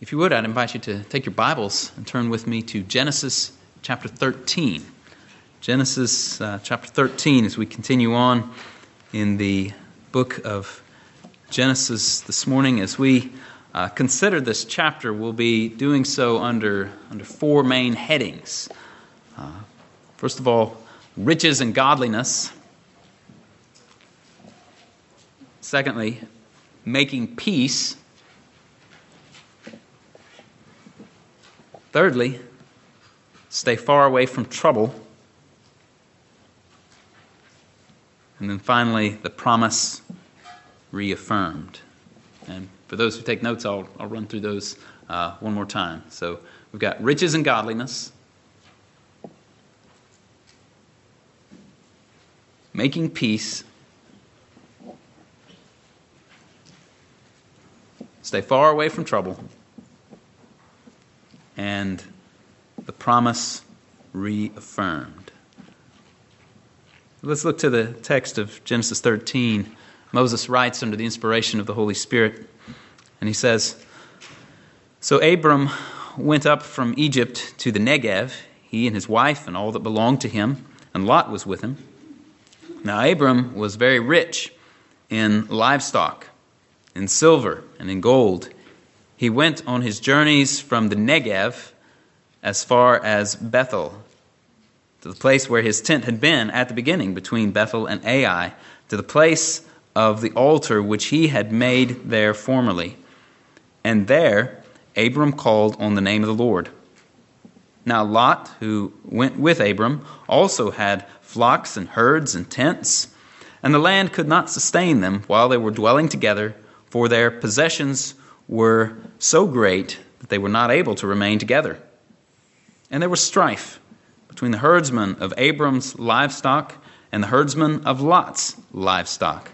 If you would, I'd invite you to take your Bibles and turn with me to Genesis chapter 13. Genesis uh, chapter 13, as we continue on in the book of Genesis this morning, as we uh, consider this chapter, we'll be doing so under, under four main headings. Uh, first of all, riches and godliness. Secondly, making peace. Thirdly, stay far away from trouble. And then finally, the promise reaffirmed. And for those who take notes, I'll, I'll run through those uh, one more time. So we've got riches and godliness, making peace, stay far away from trouble and the promise reaffirmed. Let's look to the text of Genesis 13. Moses writes under the inspiration of the Holy Spirit, and he says So Abram went up from Egypt to the Negev, he and his wife and all that belonged to him, and Lot was with him. Now Abram was very rich in livestock, in silver, and in gold he went on his journeys from the Negev as far as Bethel, to the place where his tent had been at the beginning between Bethel and Ai, to the place of the altar which he had made there formerly. And there Abram called on the name of the Lord. Now Lot, who went with Abram, also had flocks and herds and tents, and the land could not sustain them while they were dwelling together, for their possessions were so great that they were not able to remain together. And there was strife between the herdsmen of Abram's livestock and the herdsmen of Lot's livestock.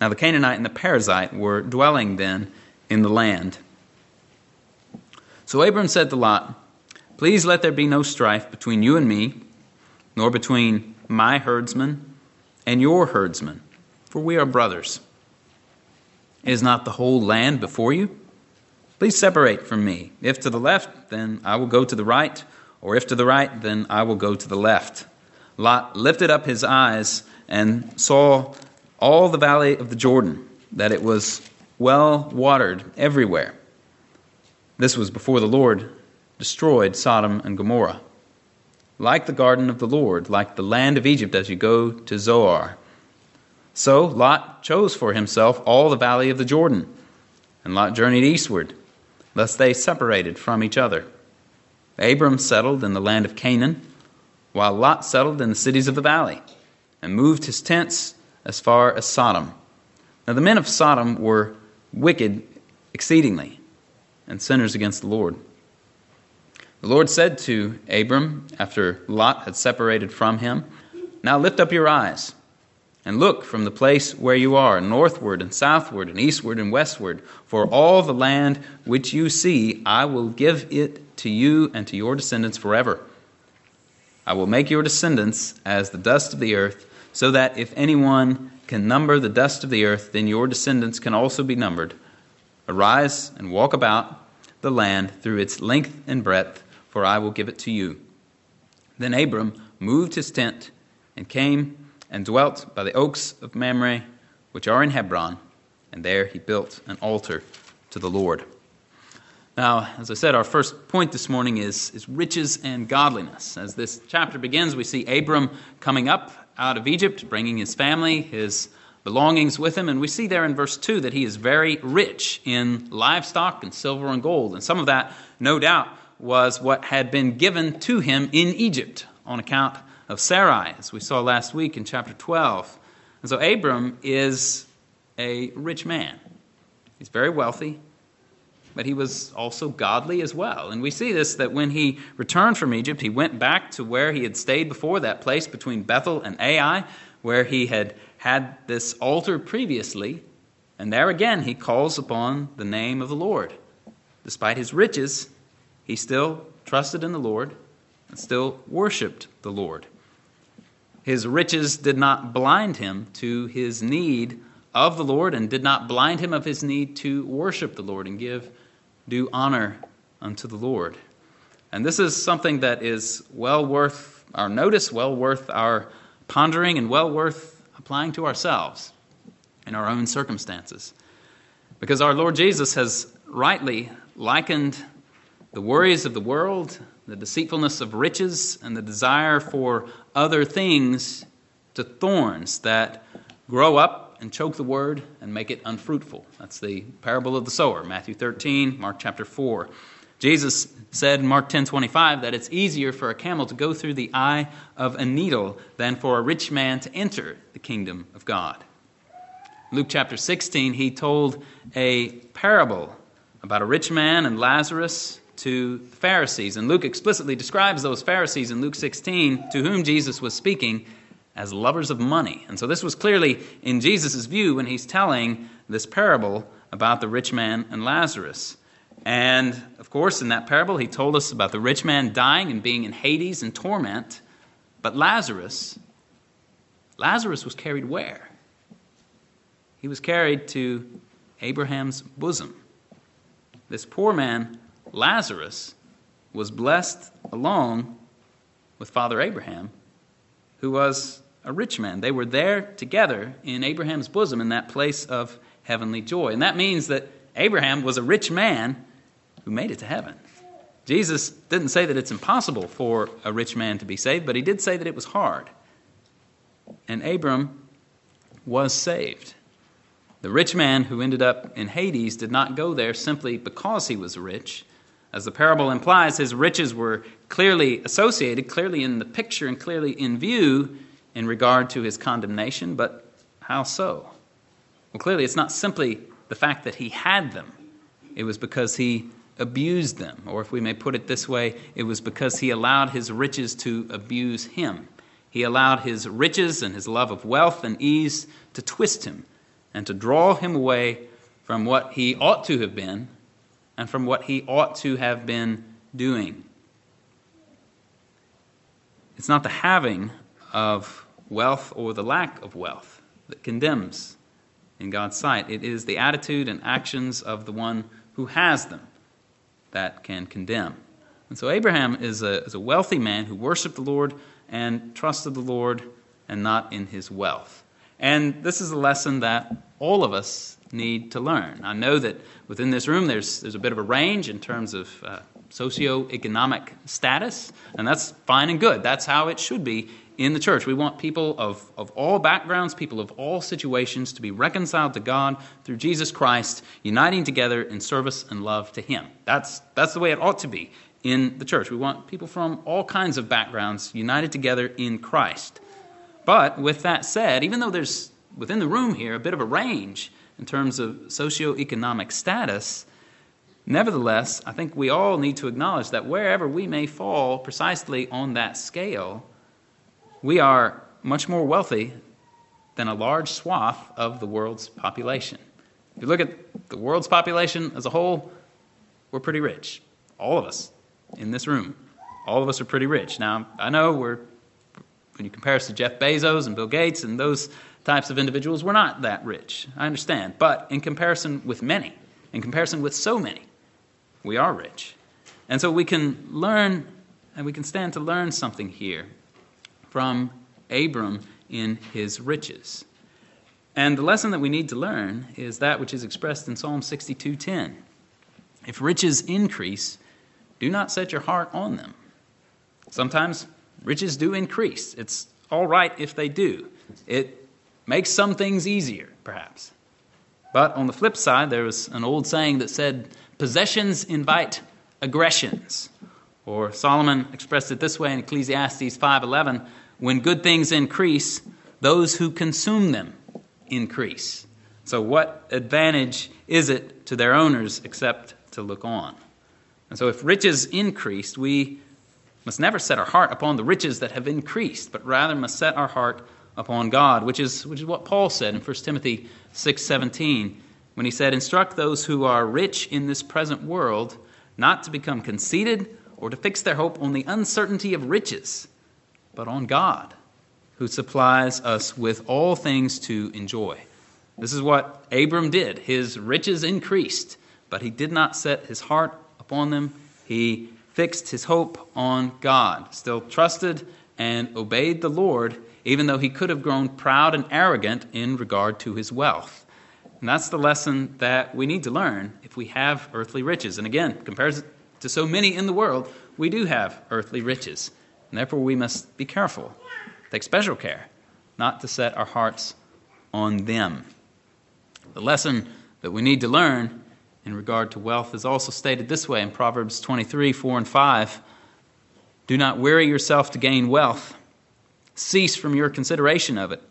Now the Canaanite and the Perizzite were dwelling then in the land. So Abram said to Lot, Please let there be no strife between you and me, nor between my herdsmen and your herdsmen, for we are brothers. Is not the whole land before you? Please separate from me. If to the left, then I will go to the right, or if to the right, then I will go to the left. Lot lifted up his eyes and saw all the valley of the Jordan, that it was well watered everywhere. This was before the Lord destroyed Sodom and Gomorrah. Like the garden of the Lord, like the land of Egypt as you go to Zoar. So Lot chose for himself all the valley of the Jordan, and Lot journeyed eastward. Thus they separated from each other. Abram settled in the land of Canaan, while Lot settled in the cities of the valley, and moved his tents as far as Sodom. Now the men of Sodom were wicked exceedingly, and sinners against the Lord. The Lord said to Abram, after Lot had separated from him, Now lift up your eyes and look from the place where you are, northward and southward and eastward and westward. For all the land which you see, I will give it to you and to your descendants forever. I will make your descendants as the dust of the earth, so that if anyone can number the dust of the earth, then your descendants can also be numbered. Arise and walk about the land through its length and breadth, for I will give it to you. Then Abram moved his tent and came and dwelt by the oaks of Mamre, which are in Hebron, and there he built an altar to the Lord. Now, as I said, our first point this morning is, is riches and godliness. As this chapter begins, we see Abram coming up out of Egypt, bringing his family, his belongings with him, and we see there in verse 2 that he is very rich in livestock and silver and gold. And some of that, no doubt, was what had been given to him in Egypt on account of Sarai, as we saw last week in chapter 12. And so Abram is a rich man. He's very wealthy, but he was also godly as well. And we see this that when he returned from Egypt, he went back to where he had stayed before, that place between Bethel and Ai, where he had had this altar previously. And there again, he calls upon the name of the Lord. Despite his riches, he still trusted in the Lord and still worshiped the Lord. His riches did not blind him to his need of the Lord and did not blind him of his need to worship the Lord and give due honor unto the Lord. And this is something that is well worth our notice, well worth our pondering, and well worth applying to ourselves in our own circumstances. Because our Lord Jesus has rightly likened the worries of the world, the deceitfulness of riches, and the desire for other things to thorns that grow up and choke the word and make it unfruitful. That's the parable of the sower, Matthew 13, Mark chapter 4. Jesus said in Mark 10:25 that it's easier for a camel to go through the eye of a needle than for a rich man to enter the kingdom of God. Luke chapter 16, he told a parable about a rich man and Lazarus to the Pharisees. And Luke explicitly describes those Pharisees in Luke 16 to whom Jesus was speaking as lovers of money. And so this was clearly in Jesus' view when he's telling this parable about the rich man and Lazarus. And of course, in that parable, he told us about the rich man dying and being in Hades and torment. But Lazarus, Lazarus was carried where? He was carried to Abraham's bosom. This poor man, Lazarus, was blessed along with Father Abraham, who was a rich man. They were there together in Abraham's bosom in that place of heavenly joy. And that means that Abraham was a rich man who made it to heaven. Jesus didn't say that it's impossible for a rich man to be saved, but he did say that it was hard. And Abram was saved. The rich man who ended up in Hades did not go there simply because he was rich. As the parable implies, his riches were clearly associated, clearly in the picture, and clearly in view in regard to his condemnation. But how so? Well, clearly, it's not simply the fact that he had them, it was because he abused them. Or if we may put it this way, it was because he allowed his riches to abuse him. He allowed his riches and his love of wealth and ease to twist him and to draw him away from what he ought to have been and from what he ought to have been doing. It's not the having of wealth or the lack of wealth that condemns in God's sight. It is the attitude and actions of the one who has them that can condemn. And so Abraham is a, is a wealthy man who worshiped the Lord and trusted the Lord and not in his wealth. And this is a lesson that all of us need to learn. I know that within this room there's, there's a bit of a range in terms of uh, socioeconomic status, and that's fine and good. That's how it should be in the church. We want people of, of all backgrounds, people of all situations to be reconciled to God through Jesus Christ, uniting together in service and love to Him. That's, that's the way it ought to be in the church. We want people from all kinds of backgrounds united together in Christ. But with that said, even though there's within the room here a bit of a range in terms of socioeconomic status, nevertheless, I think we all need to acknowledge that wherever we may fall precisely on that scale, we are much more wealthy than a large swath of the world's population. If you look at the world's population as a whole, we're pretty rich. All of us in this room. All of us are pretty rich. Now, I know we're when you compare us to Jeff Bezos and Bill Gates and those types of individuals, we're not that rich. I understand. But in comparison with many, in comparison with so many, we are rich. And so we can learn, and we can stand to learn something here from Abram in his riches. And the lesson that we need to learn is that which is expressed in Psalm 62:10. If riches increase, do not set your heart on them. Sometimes riches do increase. It's all right if they do. It makes some things easier, perhaps. But on the flip side, there was an old saying that said, possessions invite aggressions. Or Solomon expressed it this way in Ecclesiastes 5:11, when good things increase, those who consume them increase. So what advantage is it to their owners except to look on? And so if riches increased, we must never set our heart upon the riches that have increased, but rather must set our heart upon God, which is, which is what Paul said in 1 Timothy 6:17 when he said, "Instruct those who are rich in this present world not to become conceited or to fix their hope on the uncertainty of riches, but on God, who supplies us with all things to enjoy." This is what Abram did. His riches increased, but he did not set his heart upon them. He fixed his hope on God, still trusted and obeyed the Lord, even though he could have grown proud and arrogant in regard to his wealth. And that's the lesson that we need to learn if we have earthly riches. And again, compared to so many in the world, we do have earthly riches. And therefore, we must be careful, take special care, not to set our hearts on them. The lesson that we need to learn in regard to wealth is also stated this way in Proverbs 23 4 and 5. Do not weary yourself to gain wealth, cease from your consideration of it.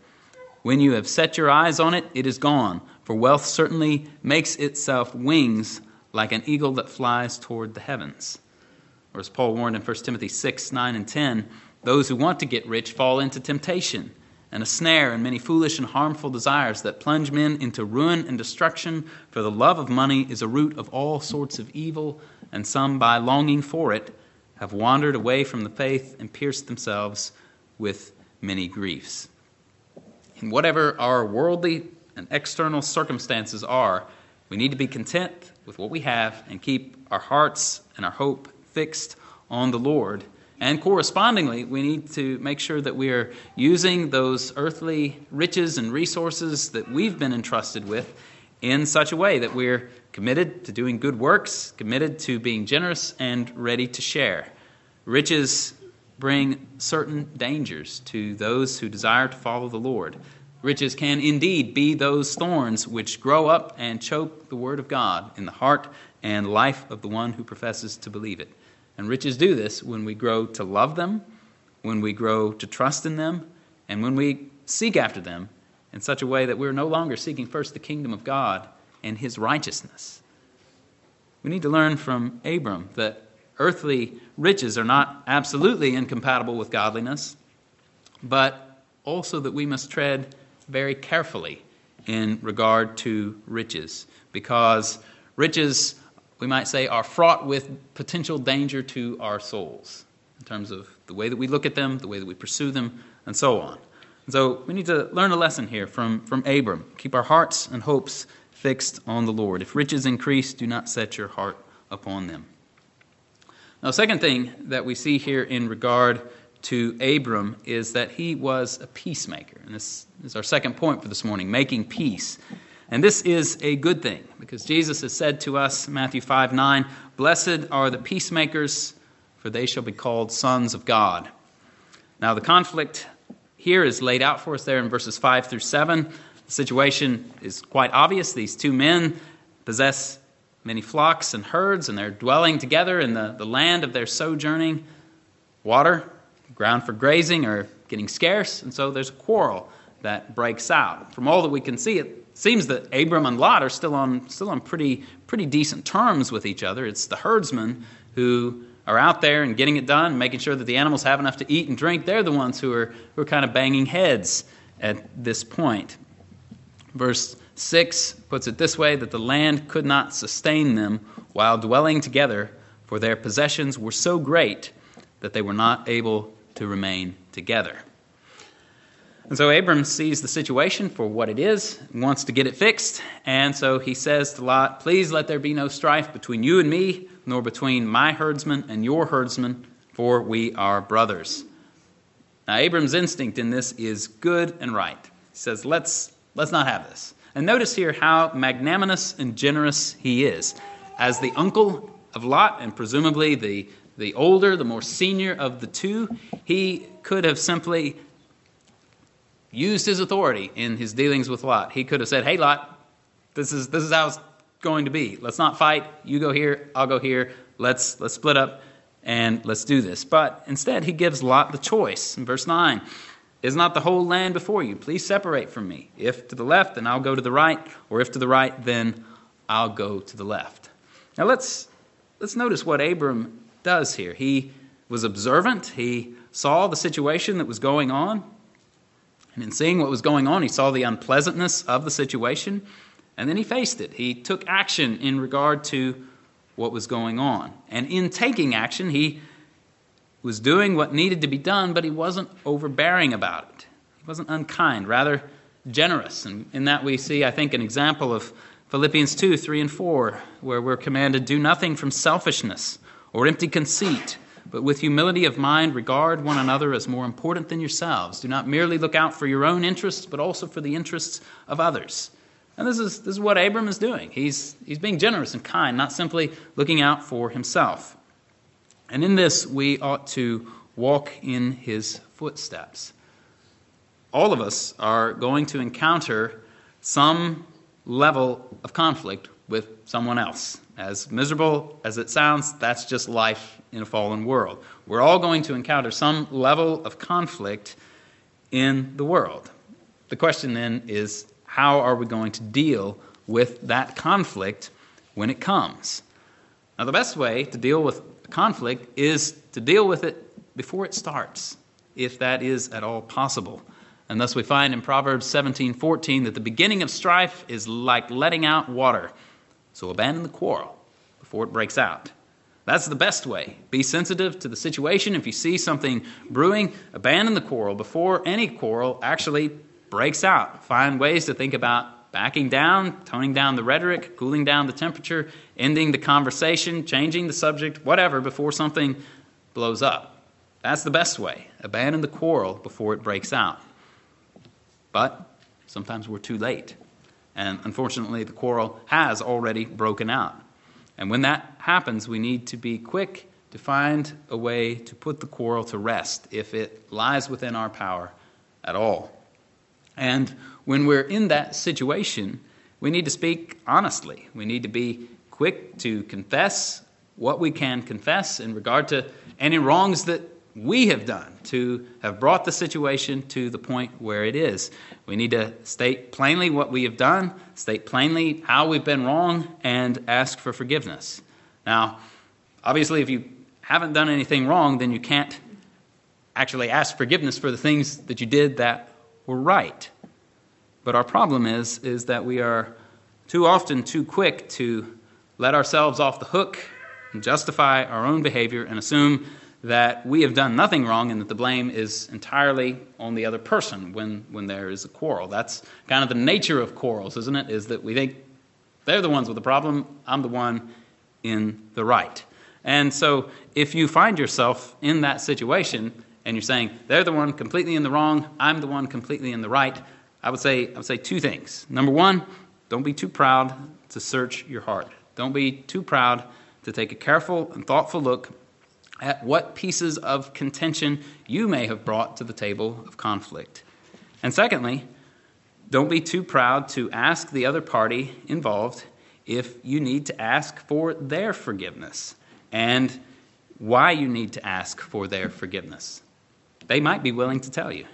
When you have set your eyes on it, it is gone, for wealth certainly makes itself wings like an eagle that flies toward the heavens. Or as Paul warned in 1 Timothy 6 9 and 10, those who want to get rich fall into temptation and a snare and many foolish and harmful desires that plunge men into ruin and destruction. For the love of money is a root of all sorts of evil, and some, by longing for it, have wandered away from the faith and pierced themselves with many griefs. In whatever our worldly and external circumstances are, we need to be content with what we have and keep our hearts and our hope fixed on the Lord and correspondingly, we need to make sure that we are using those earthly riches and resources that we've been entrusted with in such a way that we're committed to doing good works, committed to being generous, and ready to share. Riches bring certain dangers to those who desire to follow the Lord. Riches can indeed be those thorns which grow up and choke the Word of God in the heart and life of the one who professes to believe it. And riches do this when we grow to love them, when we grow to trust in them, and when we seek after them in such a way that we're no longer seeking first the kingdom of God and his righteousness. We need to learn from Abram that earthly riches are not absolutely incompatible with godliness, but also that we must tread very carefully in regard to riches, because riches we might say, are fraught with potential danger to our souls in terms of the way that we look at them, the way that we pursue them, and so on. And so we need to learn a lesson here from, from Abram. Keep our hearts and hopes fixed on the Lord. If riches increase, do not set your heart upon them. Now, second thing that we see here in regard to Abram is that he was a peacemaker. And this is our second point for this morning making peace. And this is a good thing because Jesus has said to us, Matthew 5 9, Blessed are the peacemakers, for they shall be called sons of God. Now, the conflict here is laid out for us there in verses 5 through 7. The situation is quite obvious. These two men possess many flocks and herds, and they're dwelling together in the, the land of their sojourning. Water, ground for grazing, are getting scarce, and so there's a quarrel that breaks out. From all that we can see, it seems that Abram and Lot are still on still on pretty pretty decent terms with each other. It's the herdsmen who are out there and getting it done, making sure that the animals have enough to eat and drink. They're the ones who are who are kind of banging heads at this point. Verse 6 puts it this way that the land could not sustain them while dwelling together, for their possessions were so great that they were not able to remain together. And so Abram sees the situation for what it is, wants to get it fixed, and so he says to Lot, Please let there be no strife between you and me, nor between my herdsmen and your herdsmen, for we are brothers. Now, Abram's instinct in this is good and right. He says, Let's, let's not have this. And notice here how magnanimous and generous he is. As the uncle of Lot, and presumably the, the older, the more senior of the two, he could have simply used his authority in his dealings with Lot. He could have said, Hey, Lot, this is, this is how it's going to be. Let's not fight. You go here, I'll go here. Let's, let's split up and let's do this. But instead, he gives Lot the choice. In verse 9, Is not the whole land before you? Please separate from me. If to the left, then I'll go to the right, or if to the right, then I'll go to the left. Now let's, let's notice what Abram does here. He was observant, he saw the situation that was going on. And in seeing what was going on, he saw the unpleasantness of the situation, and then he faced it. He took action in regard to what was going on. And in taking action, he was doing what needed to be done, but he wasn't overbearing about it. He wasn't unkind, rather generous. And in that, we see, I think, an example of Philippians 2 3 and 4, where we're commanded, Do nothing from selfishness or empty conceit, but with humility of mind, regard one another as more important than yourselves. Do not merely look out for your own interests, but also for the interests of others. And this is, this is what Abram is doing. He's, he's being generous and kind, not simply looking out for himself. And in this, we ought to walk in his footsteps. All of us are going to encounter some level of conflict with someone else. As miserable as it sounds, that's just life in a fallen world. We're all going to encounter some level of conflict in the world. The question then is how are we going to deal with that conflict when it comes? Now, the best way to deal with conflict is to deal with it before it starts, if that is at all possible. And thus we find in Proverbs 17:14 that the beginning of strife is like letting out water. So abandon the quarrel before it breaks out. That's the best way. Be sensitive to the situation. If you see something brewing, abandon the quarrel before any quarrel actually breaks out. Find ways to think about backing down, toning down the rhetoric, cooling down the temperature, ending the conversation, changing the subject, whatever, before something blows up. That's the best way. Abandon the quarrel before it breaks out. But sometimes we're too late. And unfortunately, the quarrel has already broken out. And when that happens, we need to be quick to find a way to put the quarrel to rest if it lies within our power at all. And when we're in that situation, we need to speak honestly. We need to be quick to confess what we can confess in regard to any wrongs that we have done to have brought the situation to the point where it is. We need to state plainly what we have done, state plainly how we've been wrong, and ask for forgiveness. Now, obviously, if you haven't done anything wrong, then you can't actually ask forgiveness for the things that you did that were right. But our problem is, is that we are too often too quick to let ourselves off the hook and justify our own behavior and assume that we have done nothing wrong and that the blame is entirely on the other person when, when there is a quarrel. That's kind of the nature of quarrels, isn't it? Is that we think they're the ones with the problem, I'm the one in the right. And so if you find yourself in that situation and you're saying they're the one completely in the wrong, I'm the one completely in the right, I would say I would say two things. Number one, don't be too proud to search your heart. Don't be too proud to take a careful and thoughtful look at what pieces of contention you may have brought to the table of conflict. And secondly, don't be too proud to ask the other party involved if you need to ask for their forgiveness and why you need to ask for their forgiveness. They might be willing to tell you.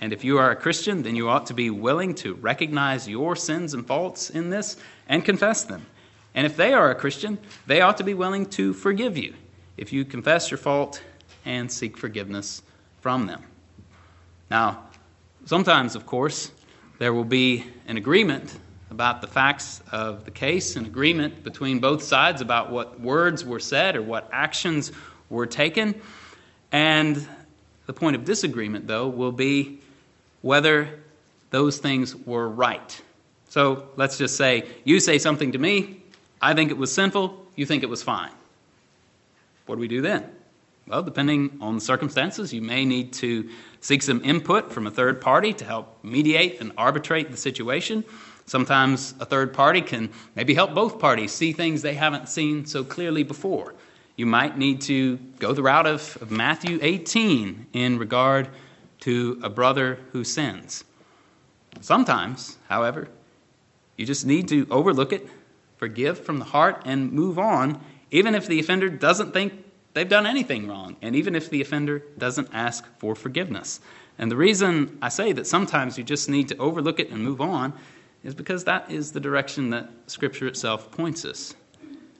And if you are a Christian, then you ought to be willing to recognize your sins and faults in this and confess them. And if they are a Christian, they ought to be willing to forgive you if you confess your fault and seek forgiveness from them. Now, sometimes, of course, there will be an agreement about the facts of the case, an agreement between both sides about what words were said or what actions were taken. And the point of disagreement, though, will be whether those things were right. So let's just say you say something to me, I think it was sinful, you think it was fine. What do we do then? Well, depending on the circumstances, you may need to seek some input from a third party to help mediate and arbitrate the situation. Sometimes a third party can maybe help both parties see things they haven't seen so clearly before. You might need to go the route of, of Matthew 18 in regard to a brother who sins. Sometimes, however, you just need to overlook it, forgive from the heart, and move on even if the offender doesn't think they've done anything wrong, and even if the offender doesn't ask for forgiveness. And the reason I say that sometimes you just need to overlook it and move on is because that is the direction that Scripture itself points us.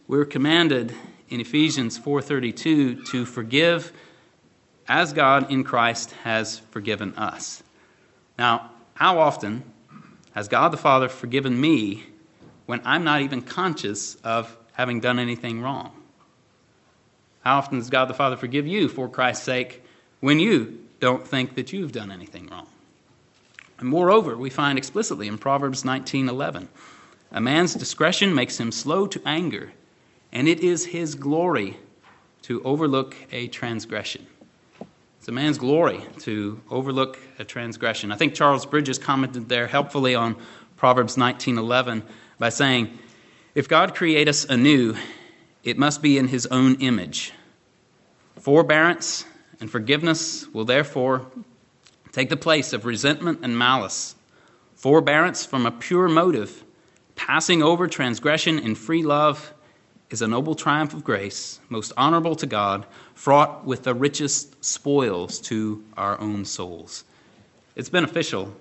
We're commanded in Ephesians 4:32 to forgive as God in Christ has forgiven us. Now, how often has God the Father forgiven me when I'm not even conscious of having done anything wrong? How often does God the Father forgive you for Christ's sake when you don't think that you've done anything wrong? And moreover, we find explicitly in Proverbs 19:11 A man's discretion makes him slow to anger, and it is his glory to overlook a transgression. It's a man's glory to overlook a transgression. I think Charles Bridges commented there helpfully on Proverbs 19:11 by saying, "If God create us anew, it must be in his own image. Forbearance and forgiveness will therefore take the place of resentment and malice. Forbearance from a pure motive, passing over transgression in free love, is a noble triumph of grace, most honorable to God, fraught with the richest spoils to our own souls. It's beneficial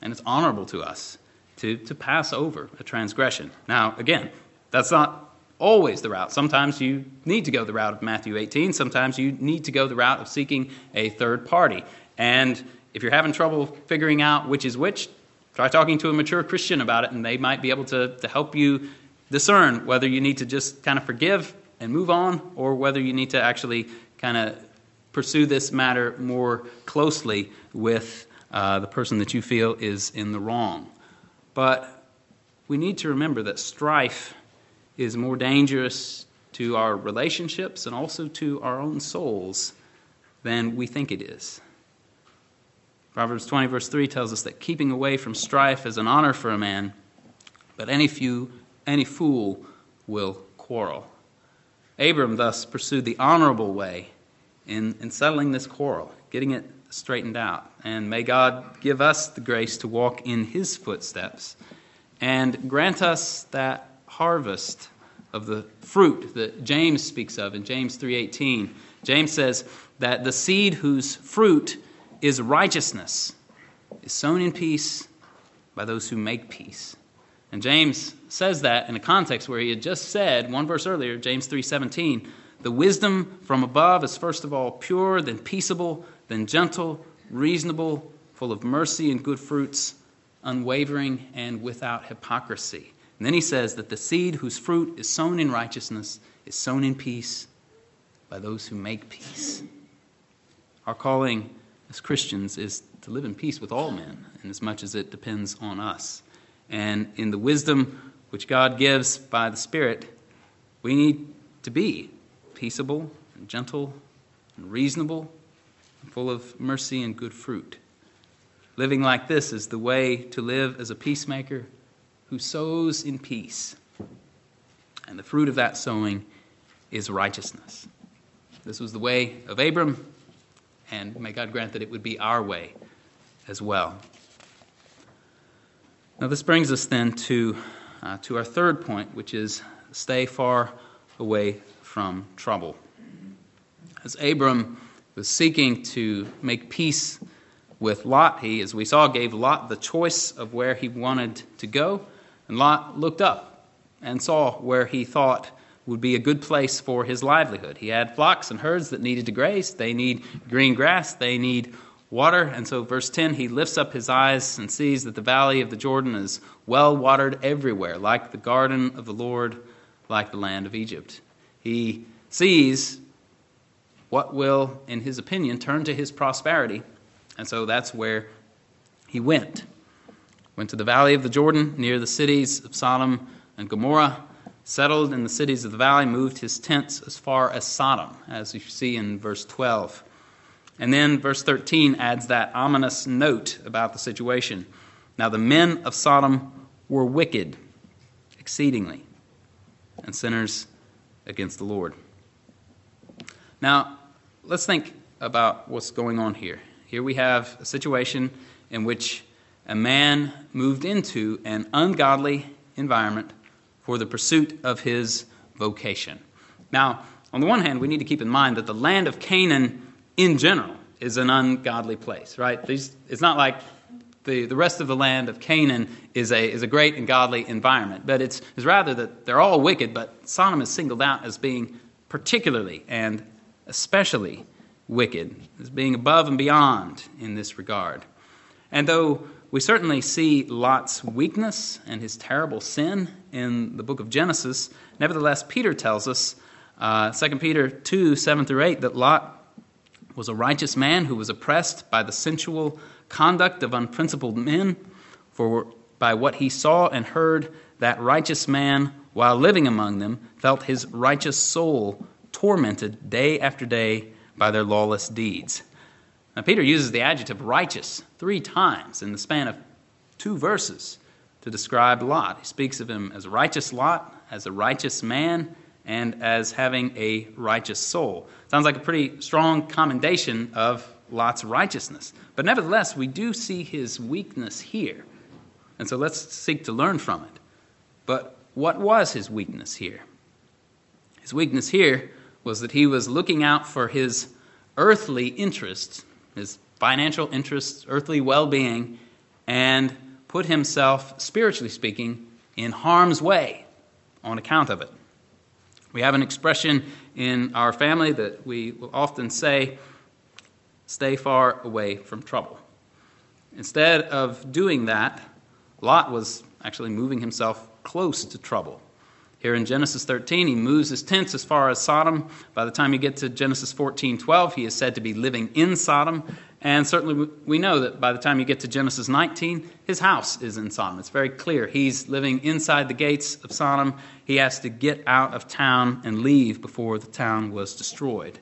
and it's honorable to us to, to pass over a transgression. Now, again, that's not always the route. Sometimes you need to go the route of Matthew 18. Sometimes you need to go the route of seeking a third party. And if you're having trouble figuring out which is which, try talking to a mature Christian about it, and they might be able to, to help you discern whether you need to just kind of forgive and move on or whether you need to actually kind of pursue this matter more closely with uh, the person that you feel is in the wrong. But we need to remember that strife is more dangerous to our relationships and also to our own souls than we think it is. Proverbs 20, verse 3 tells us that keeping away from strife is an honor for a man, but any, few, any fool will quarrel. Abram thus pursued the honorable way in, in settling this quarrel, getting it straightened out. And may God give us the grace to walk in his footsteps and grant us that harvest of the fruit that James speaks of in James 3:18. James says that the seed whose fruit is righteousness is sown in peace by those who make peace. And James says that in a context where he had just said one verse earlier, James 3:17, the wisdom from above is first of all pure, then peaceable, then gentle, reasonable, full of mercy and good fruits, unwavering and without hypocrisy. And then he says that the seed whose fruit is sown in righteousness is sown in peace by those who make peace. Our calling as Christians is to live in peace with all men, in as much as it depends on us. And in the wisdom which God gives by the Spirit, we need to be peaceable and gentle and reasonable full of mercy and good fruit. Living like this is the way to live as a peacemaker who sows in peace. And the fruit of that sowing is righteousness. This was the way of Abram, and may God grant that it would be our way as well. Now, this brings us then to, uh, to our third point, which is stay far away from trouble. As Abram was seeking to make peace with Lot, he, as we saw, gave Lot the choice of where he wanted to go. And Lot looked up and saw where he thought would be a good place for his livelihood. He had flocks and herds that needed to graze. They need green grass, they need water. And so, verse 10, he lifts up his eyes and sees that the valley of the Jordan is well watered everywhere, like the garden of the Lord, like the land of Egypt. He sees what will, in his opinion, turn to his prosperity. And so that's where he went went to the valley of the Jordan near the cities of Sodom and Gomorrah, settled in the cities of the valley, moved his tents as far as Sodom, as you see in verse 12. And then verse 13 adds that ominous note about the situation. Now the men of Sodom were wicked exceedingly, and sinners against the Lord. Now, let's think about what's going on here. Here we have a situation in which a man moved into an ungodly environment for the pursuit of his vocation. Now, on the one hand, we need to keep in mind that the land of Canaan in general is an ungodly place, right? It's not like the, the rest of the land of Canaan is a, is a great and godly environment, but it's, it's rather that they're all wicked, but Sodom is singled out as being particularly and especially wicked, as being above and beyond in this regard. And though we certainly see Lot's weakness and his terrible sin in the book of Genesis. Nevertheless, Peter tells us, uh, 2 Peter 2 7 through 8, that Lot was a righteous man who was oppressed by the sensual conduct of unprincipled men, for by what he saw and heard, that righteous man, while living among them, felt his righteous soul tormented day after day by their lawless deeds. Now, Peter uses the adjective righteous three times in the span of two verses to describe Lot. He speaks of him as a righteous Lot, as a righteous man, and as having a righteous soul. Sounds like a pretty strong commendation of Lot's righteousness. But nevertheless, we do see his weakness here. And so let's seek to learn from it. But what was his weakness here? His weakness here was that he was looking out for his earthly interests, his financial interests, earthly well being, and put himself, spiritually speaking, in harm's way on account of it. We have an expression in our family that we will often say stay far away from trouble. Instead of doing that, Lot was actually moving himself close to trouble. Here in Genesis 13, he moves his tents as far as Sodom. By the time you get to Genesis 14:12, he is said to be living in Sodom, and certainly we know that by the time you get to Genesis 19, his house is in Sodom. It's very clear. He's living inside the gates of Sodom. He has to get out of town and leave before the town was destroyed.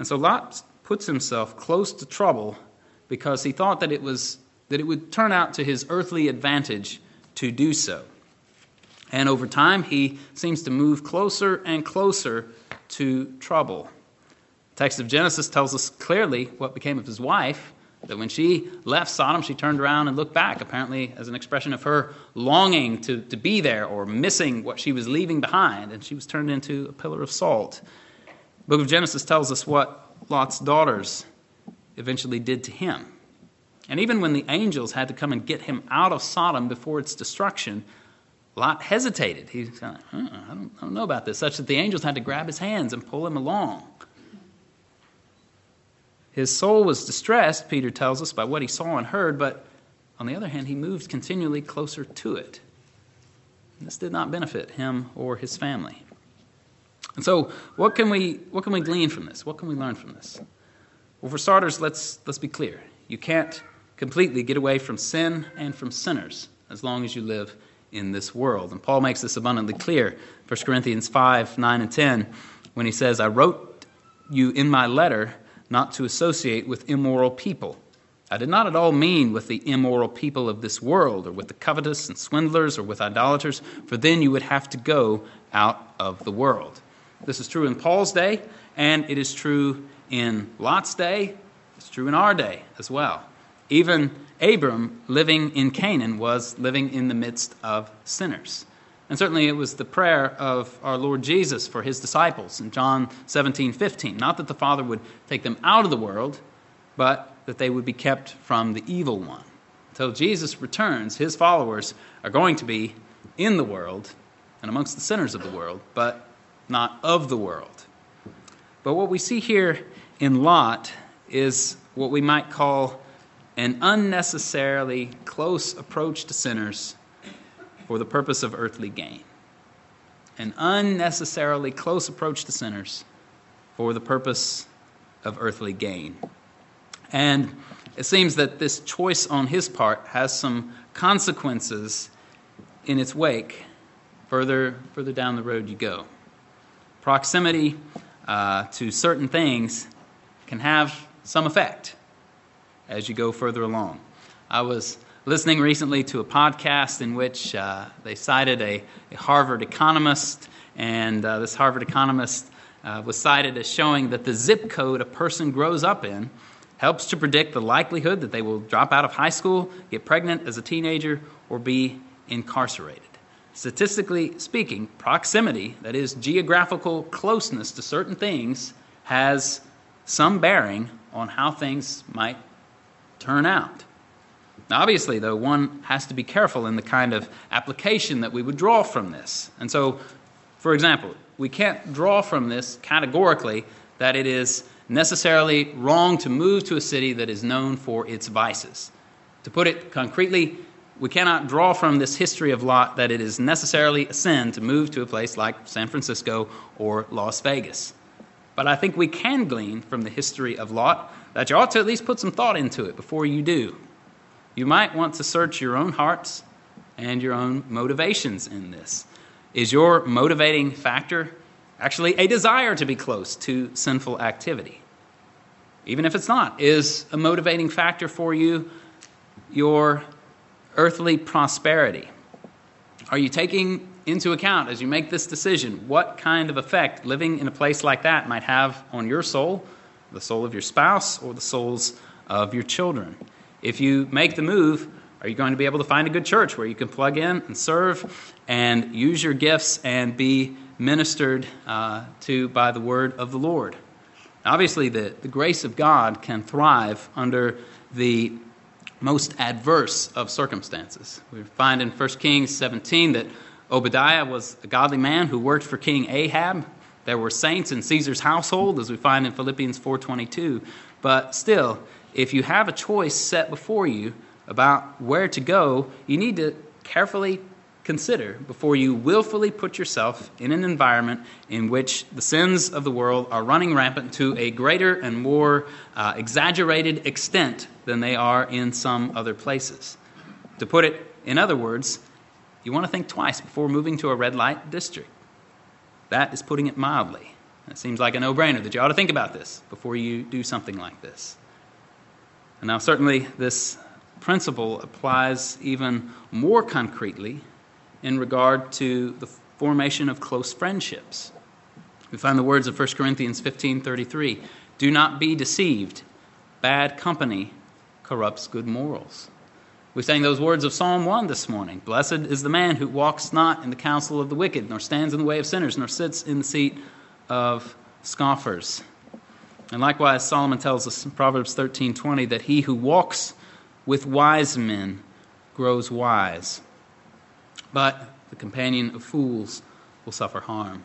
And so Lot puts himself close to trouble because he thought that it was that it would turn out to his earthly advantage to do so. And over time, he seems to move closer and closer to trouble. The text of Genesis tells us clearly what became of his wife, that when she left Sodom, she turned around and looked back, apparently as an expression of her longing to, to be there or missing what she was leaving behind, and she was turned into a pillar of salt. The book of Genesis tells us what Lot's daughters eventually did to him. And even when the angels had to come and get him out of Sodom before its destruction, Lot hesitated. He said, uh-uh, I, don't, I don't know about this, such that the angels had to grab his hands and pull him along. His soul was distressed, Peter tells us, by what he saw and heard, but on the other hand, he moved continually closer to it. This did not benefit him or his family. And so, what can we, what can we glean from this? What can we learn from this? Well, for starters, let's, let's be clear. You can't completely get away from sin and from sinners as long as you live in this world. And Paul makes this abundantly clear. 1 Corinthians 5 9 and 10, when he says, I wrote you in my letter not to associate with immoral people. I did not at all mean with the immoral people of this world, or with the covetous and swindlers, or with idolaters, for then you would have to go out of the world. This is true in Paul's day, and it is true in Lot's day. It's true in our day as well. Even Abram, living in Canaan, was living in the midst of sinners. And certainly it was the prayer of our Lord Jesus for his disciples in John 17, 15. Not that the Father would take them out of the world, but that they would be kept from the evil one. Until Jesus returns, his followers are going to be in the world and amongst the sinners of the world, but not of the world. But what we see here in Lot is what we might call an unnecessarily close approach to sinners for the purpose of earthly gain. An unnecessarily close approach to sinners for the purpose of earthly gain. And it seems that this choice on his part has some consequences in its wake further, further down the road you go. Proximity uh, to certain things can have some effect as you go further along. I was listening recently to a podcast in which uh, they cited a, a, Harvard economist, and uh, this Harvard economist uh, was cited as showing that the zip code a person grows up in helps to predict the likelihood that they will drop out of high school, get pregnant as a teenager, or be incarcerated. Statistically speaking, proximity, that is, geographical closeness to certain things, has some bearing on how things might turn out. Obviously, though, one has to be careful in the kind of application that we would draw from this. And so, for example, we can't draw from this categorically that it is necessarily wrong to move to a city that is known for its vices. To put it concretely, we cannot draw from this history of Lot that it is necessarily a sin to move to a place like San Francisco or Las Vegas. But I think we can glean from the history of Lot that you ought to at least put some thought into it before you do. You might want to search your own hearts and your own motivations in this. Is your motivating factor actually a desire to be close to sinful activity? Even if it's not, is a motivating factor for you your earthly prosperity? Are you taking into account as you make this decision what kind of effect living in a place like that might have on your soul, the soul of your spouse, or the souls of your children? If you make the move, are you going to be able to find a good church where you can plug in and serve and use your gifts and be ministered uh, to by the word of the Lord? Obviously, the, the grace of God can thrive under the most adverse of circumstances. We find in 1 Kings 17 that Obadiah was a godly man who worked for King Ahab. There were saints in Caesar's household, as we find in Philippians 4:22. But still, if you have a choice set before you about where to go, you need to carefully consider before you willfully put yourself in an environment in which the sins of the world are running rampant to a greater and more uh, exaggerated extent than they are in some other places. To put it in other words, you want to think twice before moving to a red light district. That is putting it mildly. It seems like a no brainer that you ought to think about this before you do something like this. And now, certainly, this principle applies even more concretely in regard to the formation of close friendships. We find the words of 1 Corinthians 15:33, "Do not be deceived. Bad company corrupts good morals." We sang those words of Psalm 1 this morning. Blessed is the man who walks not in the counsel of the wicked, nor stands in the way of sinners, nor sits in the seat of scoffers. And likewise, Solomon tells us in Proverbs 13:20 that he who walks with wise men grows wise, but the companion of fools will suffer harm.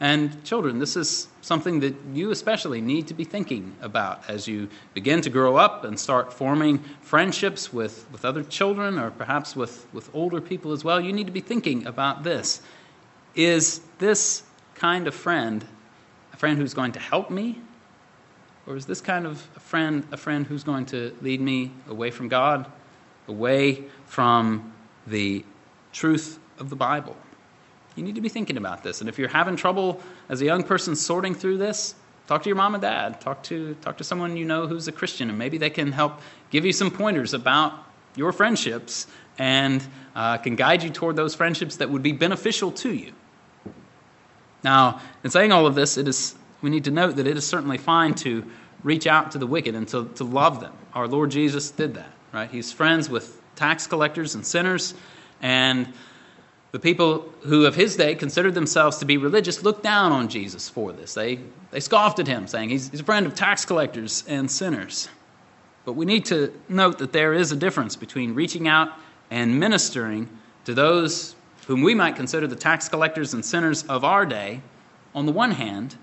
And children, this is something that you especially need to be thinking about as you begin to grow up and start forming friendships with, with other children or perhaps with, with older people as well. You need to be thinking about this. Is this kind of friend a friend who's going to help me or is this kind of a friend a friend who's going to lead me away from God, away from the truth of the Bible? You need to be thinking about this. And if you're having trouble as a young person sorting through this, talk to your mom and dad. Talk to, talk to someone you know who's a Christian, and maybe they can help give you some pointers about your friendships and uh, can guide you toward those friendships that would be beneficial to you. Now, in saying all of this, it is we need to note that it is certainly fine to reach out to the wicked and to, to love them. Our Lord Jesus did that, right? He's friends with tax collectors and sinners, and the people who of his day considered themselves to be religious looked down on Jesus for this. They, they scoffed at him, saying he's, he's a friend of tax collectors and sinners. But we need to note that there is a difference between reaching out and ministering to those whom we might consider the tax collectors and sinners of our day, on the one hand,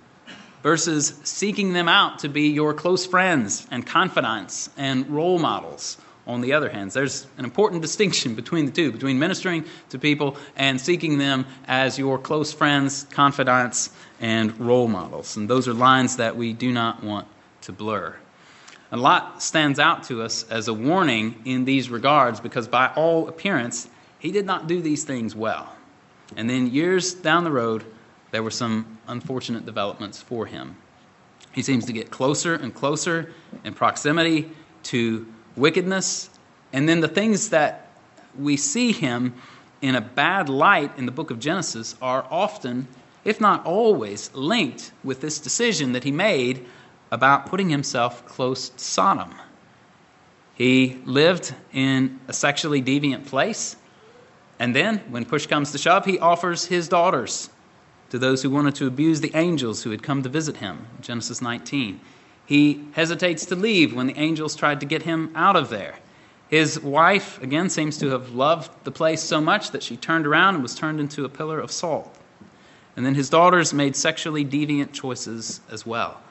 versus seeking them out to be your close friends and confidants and role models on the other hand. There's an important distinction between the two, between ministering to people and seeking them as your close friends, confidants, and role models. And those are lines that we do not want to blur. A lot stands out to us as a warning in these regards because, by all appearance, he did not do these things well. And then, years down the road, there were some unfortunate developments for him. He seems to get closer and closer in proximity to wickedness, and then the things that we see him in a bad light in the book of Genesis are often, if not always, linked with this decision that he made about putting himself close to Sodom. He lived in a sexually deviant place, and then, when push comes to shove, he offers his daughters to those who wanted to abuse the angels who had come to visit him. Genesis 19. He hesitates to leave when the angels tried to get him out of there. His wife, again, seems to have loved the place so much that she turned around and was turned into a pillar of salt. And then his daughters made sexually deviant choices as well.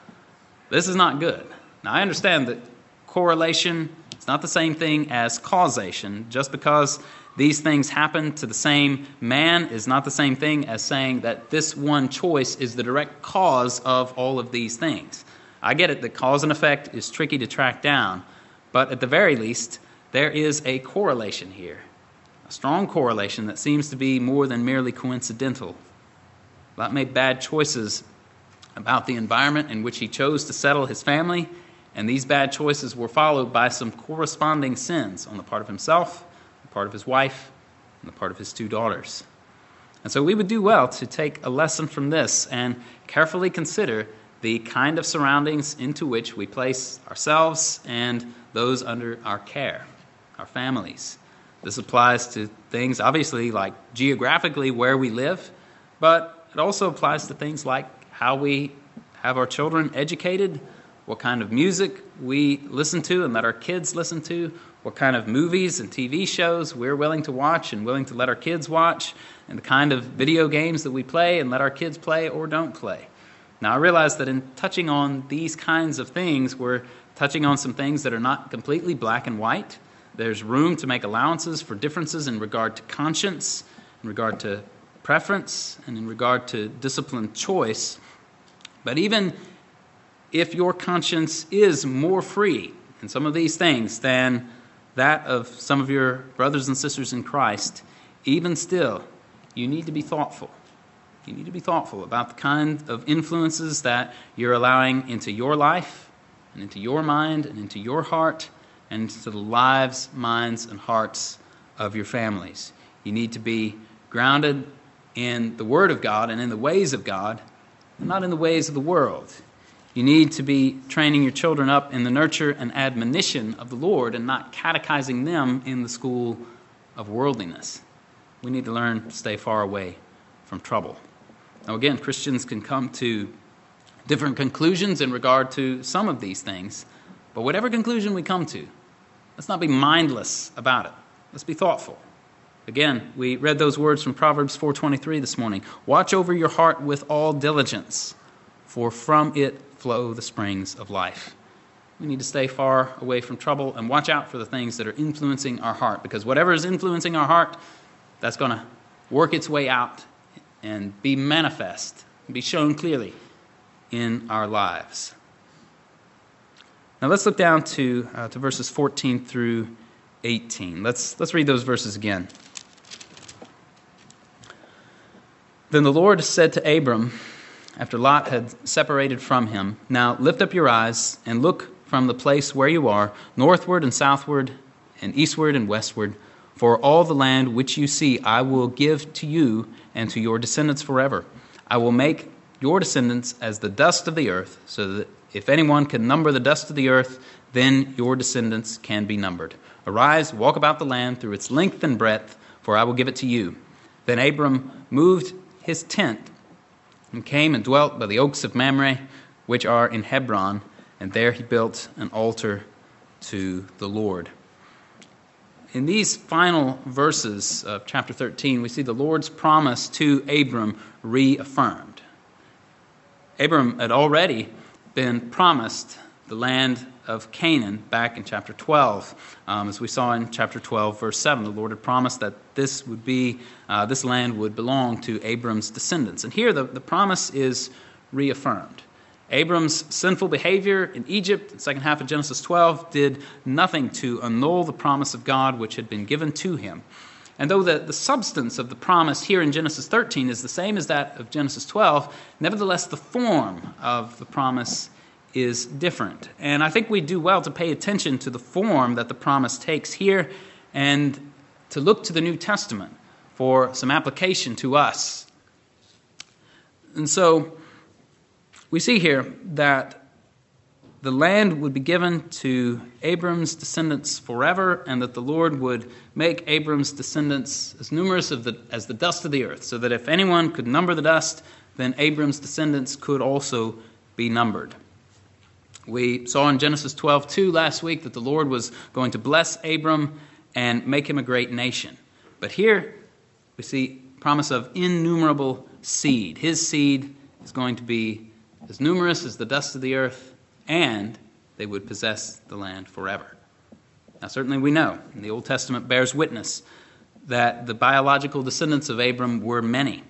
This is not good. Now, I understand that correlation is not the same thing as causation. Just because these things happen to the same man is not the same thing as saying that this one choice is the direct cause of all of these things. I get it that cause and effect is tricky to track down, but at the very least, there is a correlation here. a strong correlation that seems to be more than merely coincidental. Lot made bad choices about the environment in which he chose to settle his family, and these bad choices were followed by some corresponding sins on the part of himself, the part of his wife, and the part of his two daughters. And so we would do well to take a lesson from this and carefully consider the kind of surroundings into which we place ourselves and those under our care, our families. This applies to things, obviously, like geographically where we live, but it also applies to things like how we have our children educated, what kind of music we listen to and let our kids listen to, what kind of movies and TV shows we're willing to watch and willing to let our kids watch, and the kind of video games that we play and let our kids play or don't play. Now, I realize that in touching on these kinds of things, we're touching on some things that are not completely black and white. There's room to make allowances for differences in regard to conscience, in regard to preference, and in regard to disciplined choice. But even if your conscience is more free in some of these things than that of some of your brothers and sisters in Christ, even still, you need to be thoughtful. You need to be thoughtful about the kind of influences that you're allowing into your life and into your mind and into your heart and into the lives, minds, and hearts of your families. You need to be grounded in the Word of God and in the ways of God, and not in the ways of the world. You need to be training your children up in the nurture and admonition of the Lord and not catechizing them in the school of worldliness. We need to learn to stay far away from trouble. Now, again, Christians can come to different conclusions in regard to some of these things, but whatever conclusion we come to, let's not be mindless about it. Let's be thoughtful. Again, we read those words from Proverbs 4:23 this morning. Watch over your heart with all diligence, for from it flow the springs of life. We need to stay far away from trouble and watch out for the things that are influencing our heart because whatever is influencing our heart, that's going to work its way out and be manifest, be shown clearly in our lives. Now let's look down to, uh, to verses 14 through 18. Let's, let's read those verses again. Then the Lord said to Abram, after Lot had separated from him, Now lift up your eyes and look from the place where you are, northward and southward, and eastward and westward. For all the land which you see I will give to you and to your descendants forever. I will make your descendants as the dust of the earth, so that if anyone can number the dust of the earth, then your descendants can be numbered. Arise, walk about the land through its length and breadth, for I will give it to you. Then Abram moved his tent and came and dwelt by the oaks of Mamre, which are in Hebron, and there he built an altar to the Lord. In these final verses of chapter 13, we see the Lord's promise to Abram reaffirmed. Abram had already been promised the land of Canaan back in chapter 12. Um, as we saw in chapter 12, verse 7, the Lord had promised that this would be, uh, this land would belong to Abram's descendants. And here the, the promise is reaffirmed. Abram's sinful behavior in Egypt, the second half of Genesis 12, did nothing to annul the promise of God which had been given to him. And though the, the substance of the promise here in Genesis 13 is the same as that of Genesis 12, nevertheless the form of the promise is different. And I think we do well to pay attention to the form that the promise takes here and to look to the New Testament for some application to us. And so we see here that the land would be given to Abram's descendants forever, and that the Lord would make Abram's descendants as numerous the, as the dust of the earth, so that if anyone could number the dust, then Abram's descendants could also be numbered. We saw in Genesis 12, 2 last week that the Lord was going to bless Abram and make him a great nation. But here we see promise of innumerable seed. His seed is going to be as numerous as the dust of the earth, and they would possess the land forever. Now, certainly we know, and the Old Testament bears witness, that the biological descendants of Abram were many.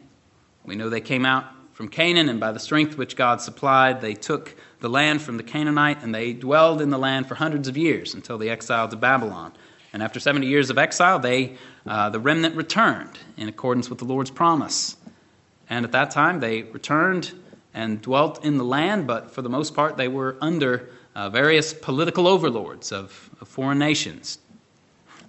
We know they came out from Canaan, and by the strength which God supplied, they took the land from the Canaanite, and they dwelled in the land for hundreds of years until the exile to Babylon. And after 70 years of exile, they uh, the remnant returned in accordance with the Lord's promise. And at that time, they returned and dwelt in the land, but for the most part, they were under uh, various political overlords of, of foreign nations.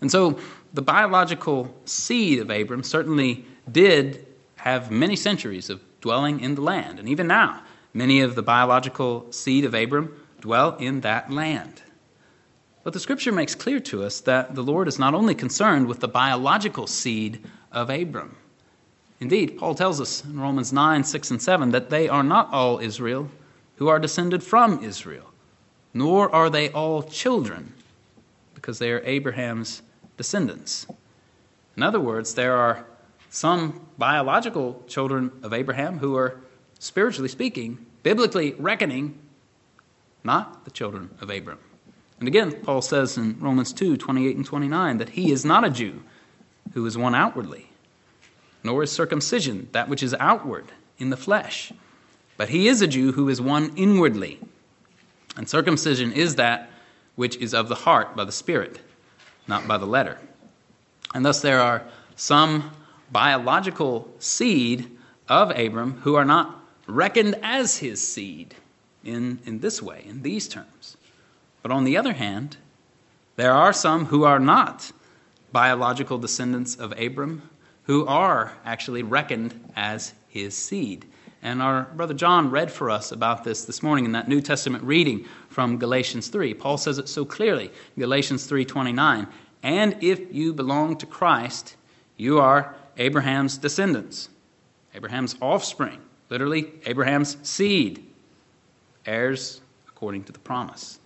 And so the biological seed of Abram certainly did have many centuries of dwelling in the land. And even now, many of the biological seed of Abram dwell in that land. But the scripture makes clear to us that the Lord is not only concerned with the biological seed of Abram. Indeed, Paul tells us in Romans 9, 6, and 7 that they are not all Israel who are descended from Israel, nor are they all children, because they are Abraham's descendants. In other words, there are some biological children of Abraham who are, spiritually speaking, biblically reckoning, not the children of Abram. And again, Paul says in Romans 2 28 and 29 that he is not a Jew who is one outwardly, nor is circumcision that which is outward in the flesh, but he is a Jew who is one inwardly. And circumcision is that which is of the heart by the Spirit, not by the letter. And thus there are some biological seed of Abram who are not reckoned as his seed in, in this way, in these terms. But on the other hand, there are some who are not biological descendants of Abram who are actually reckoned as his seed. And our brother John read for us about this this morning in that New Testament reading from Galatians 3. Paul says it so clearly, Galatians 3:29, "And if you belong to Christ, you are Abraham's descendants, Abraham's offspring, literally Abraham's seed, heirs according to the promise."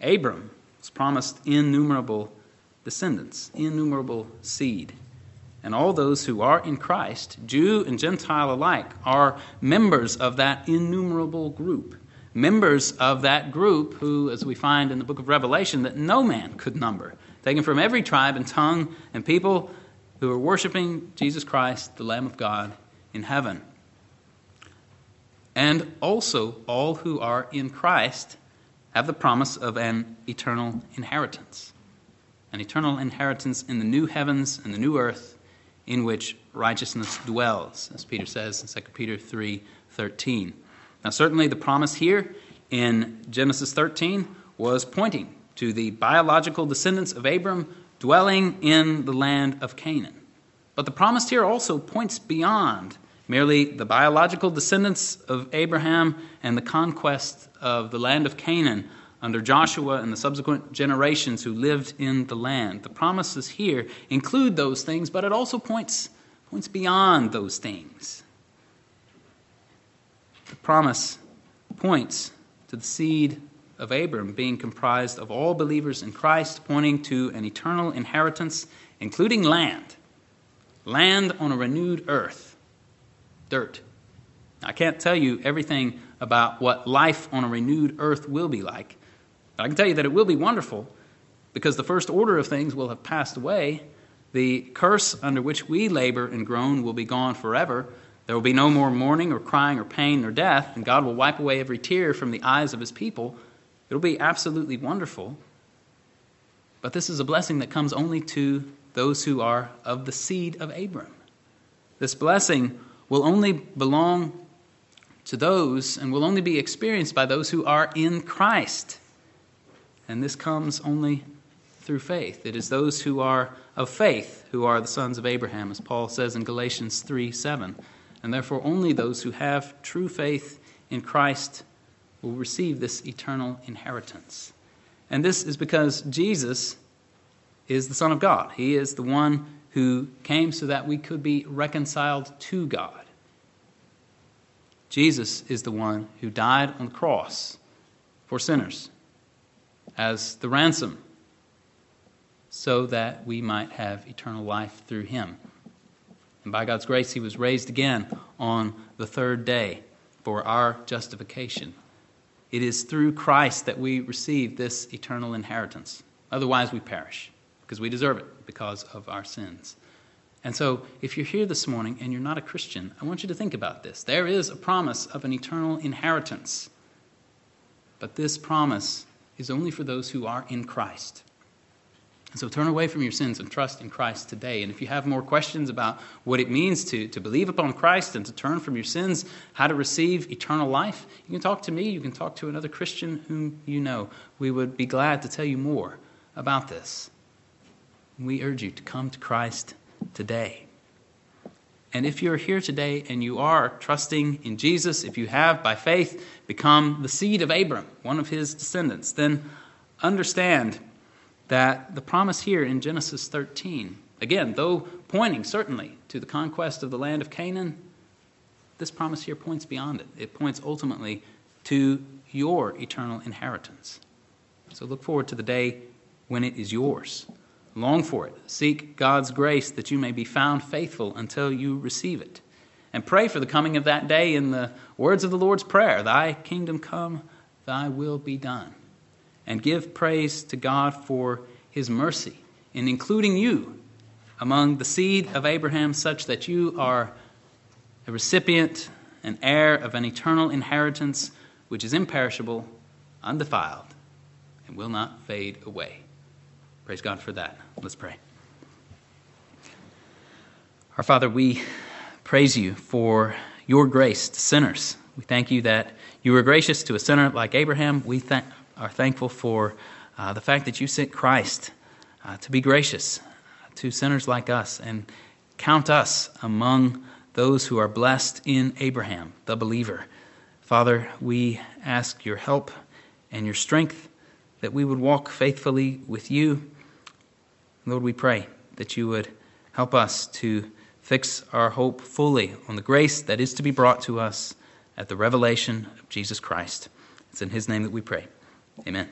Abram was promised innumerable descendants, innumerable seed. And all those who are in Christ, Jew and Gentile alike, are members of that innumerable group. Members of that group who, as we find in the book of Revelation, that no man could number, taken from every tribe and tongue and people who are worshiping Jesus Christ, the Lamb of God, in heaven. And also all who are in Christ have the promise of an eternal inheritance. An eternal inheritance in the new heavens and the new earth in which righteousness dwells, as Peter says in 2 Peter 3 13. Now, certainly the promise here in Genesis 13 was pointing to the biological descendants of Abram dwelling in the land of Canaan. But the promise here also points beyond merely the biological descendants of Abraham and the conquest of the land of Canaan under Joshua and the subsequent generations who lived in the land. The promises here include those things, but it also points, points beyond those things. The promise points to the seed of Abram being comprised of all believers in Christ, pointing to an eternal inheritance, including land. Land on a renewed earth. Dirt. I can't tell you everything about what life on a renewed earth will be like. I can tell you that it will be wonderful because the first order of things will have passed away. The curse under which we labor and groan will be gone forever. There will be no more mourning or crying or pain or death, and God will wipe away every tear from the eyes of his people. It'll be absolutely wonderful. But this is a blessing that comes only to those who are of the seed of Abram. This blessing will only belong to those and will only be experienced by those who are in Christ. And this comes only through faith. It is those who are of faith who are the sons of Abraham, as Paul says in Galatians 3 7. And therefore, only those who have true faith in Christ will receive this eternal inheritance. And this is because Jesus is the Son of God. He is the one who came so that we could be reconciled to God. Jesus is the one who died on the cross for sinners as the ransom so that we might have eternal life through him. And by God's grace, he was raised again on the third day for our justification. It is through Christ that we receive this eternal inheritance. Otherwise, we perish because we deserve it because of our sins. And so, if you're here this morning and you're not a Christian, I want you to think about this. There is a promise of an eternal inheritance. But this promise is only for those who are in Christ. So turn away from your sins and trust in Christ today. And if you have more questions about what it means to, to believe upon Christ and to turn from your sins, how to receive eternal life, you can talk to me, you can talk to another Christian whom you know. We would be glad to tell you more about this. We urge you to come to Christ today. And if you're here today and you are trusting in Jesus, if you have by faith become the seed of Abram, one of his descendants, then understand that the promise here in Genesis 13, again, though pointing certainly to the conquest of the land of Canaan, this promise here points beyond it. It points ultimately to your eternal inheritance. So look forward to the day when it is yours. Long for it. Seek God's grace that you may be found faithful until you receive it. And pray for the coming of that day in the words of the Lord's Prayer Thy kingdom come, thy will be done and give praise to God for his mercy in including you among the seed of Abraham, such that you are a recipient, an heir of an eternal inheritance which is imperishable, undefiled, and will not fade away. Praise God for that. Let's pray. Our Father, we praise you for your grace to sinners. We thank you that you were gracious to a sinner like Abraham. We thank are thankful for uh, the fact that you sent Christ uh, to be gracious to sinners like us and count us among those who are blessed in Abraham, the believer. Father, we ask your help and your strength that we would walk faithfully with you. Lord, we pray that you would help us to fix our hope fully on the grace that is to be brought to us at the revelation of Jesus Christ. It's in his name that we pray. Amen.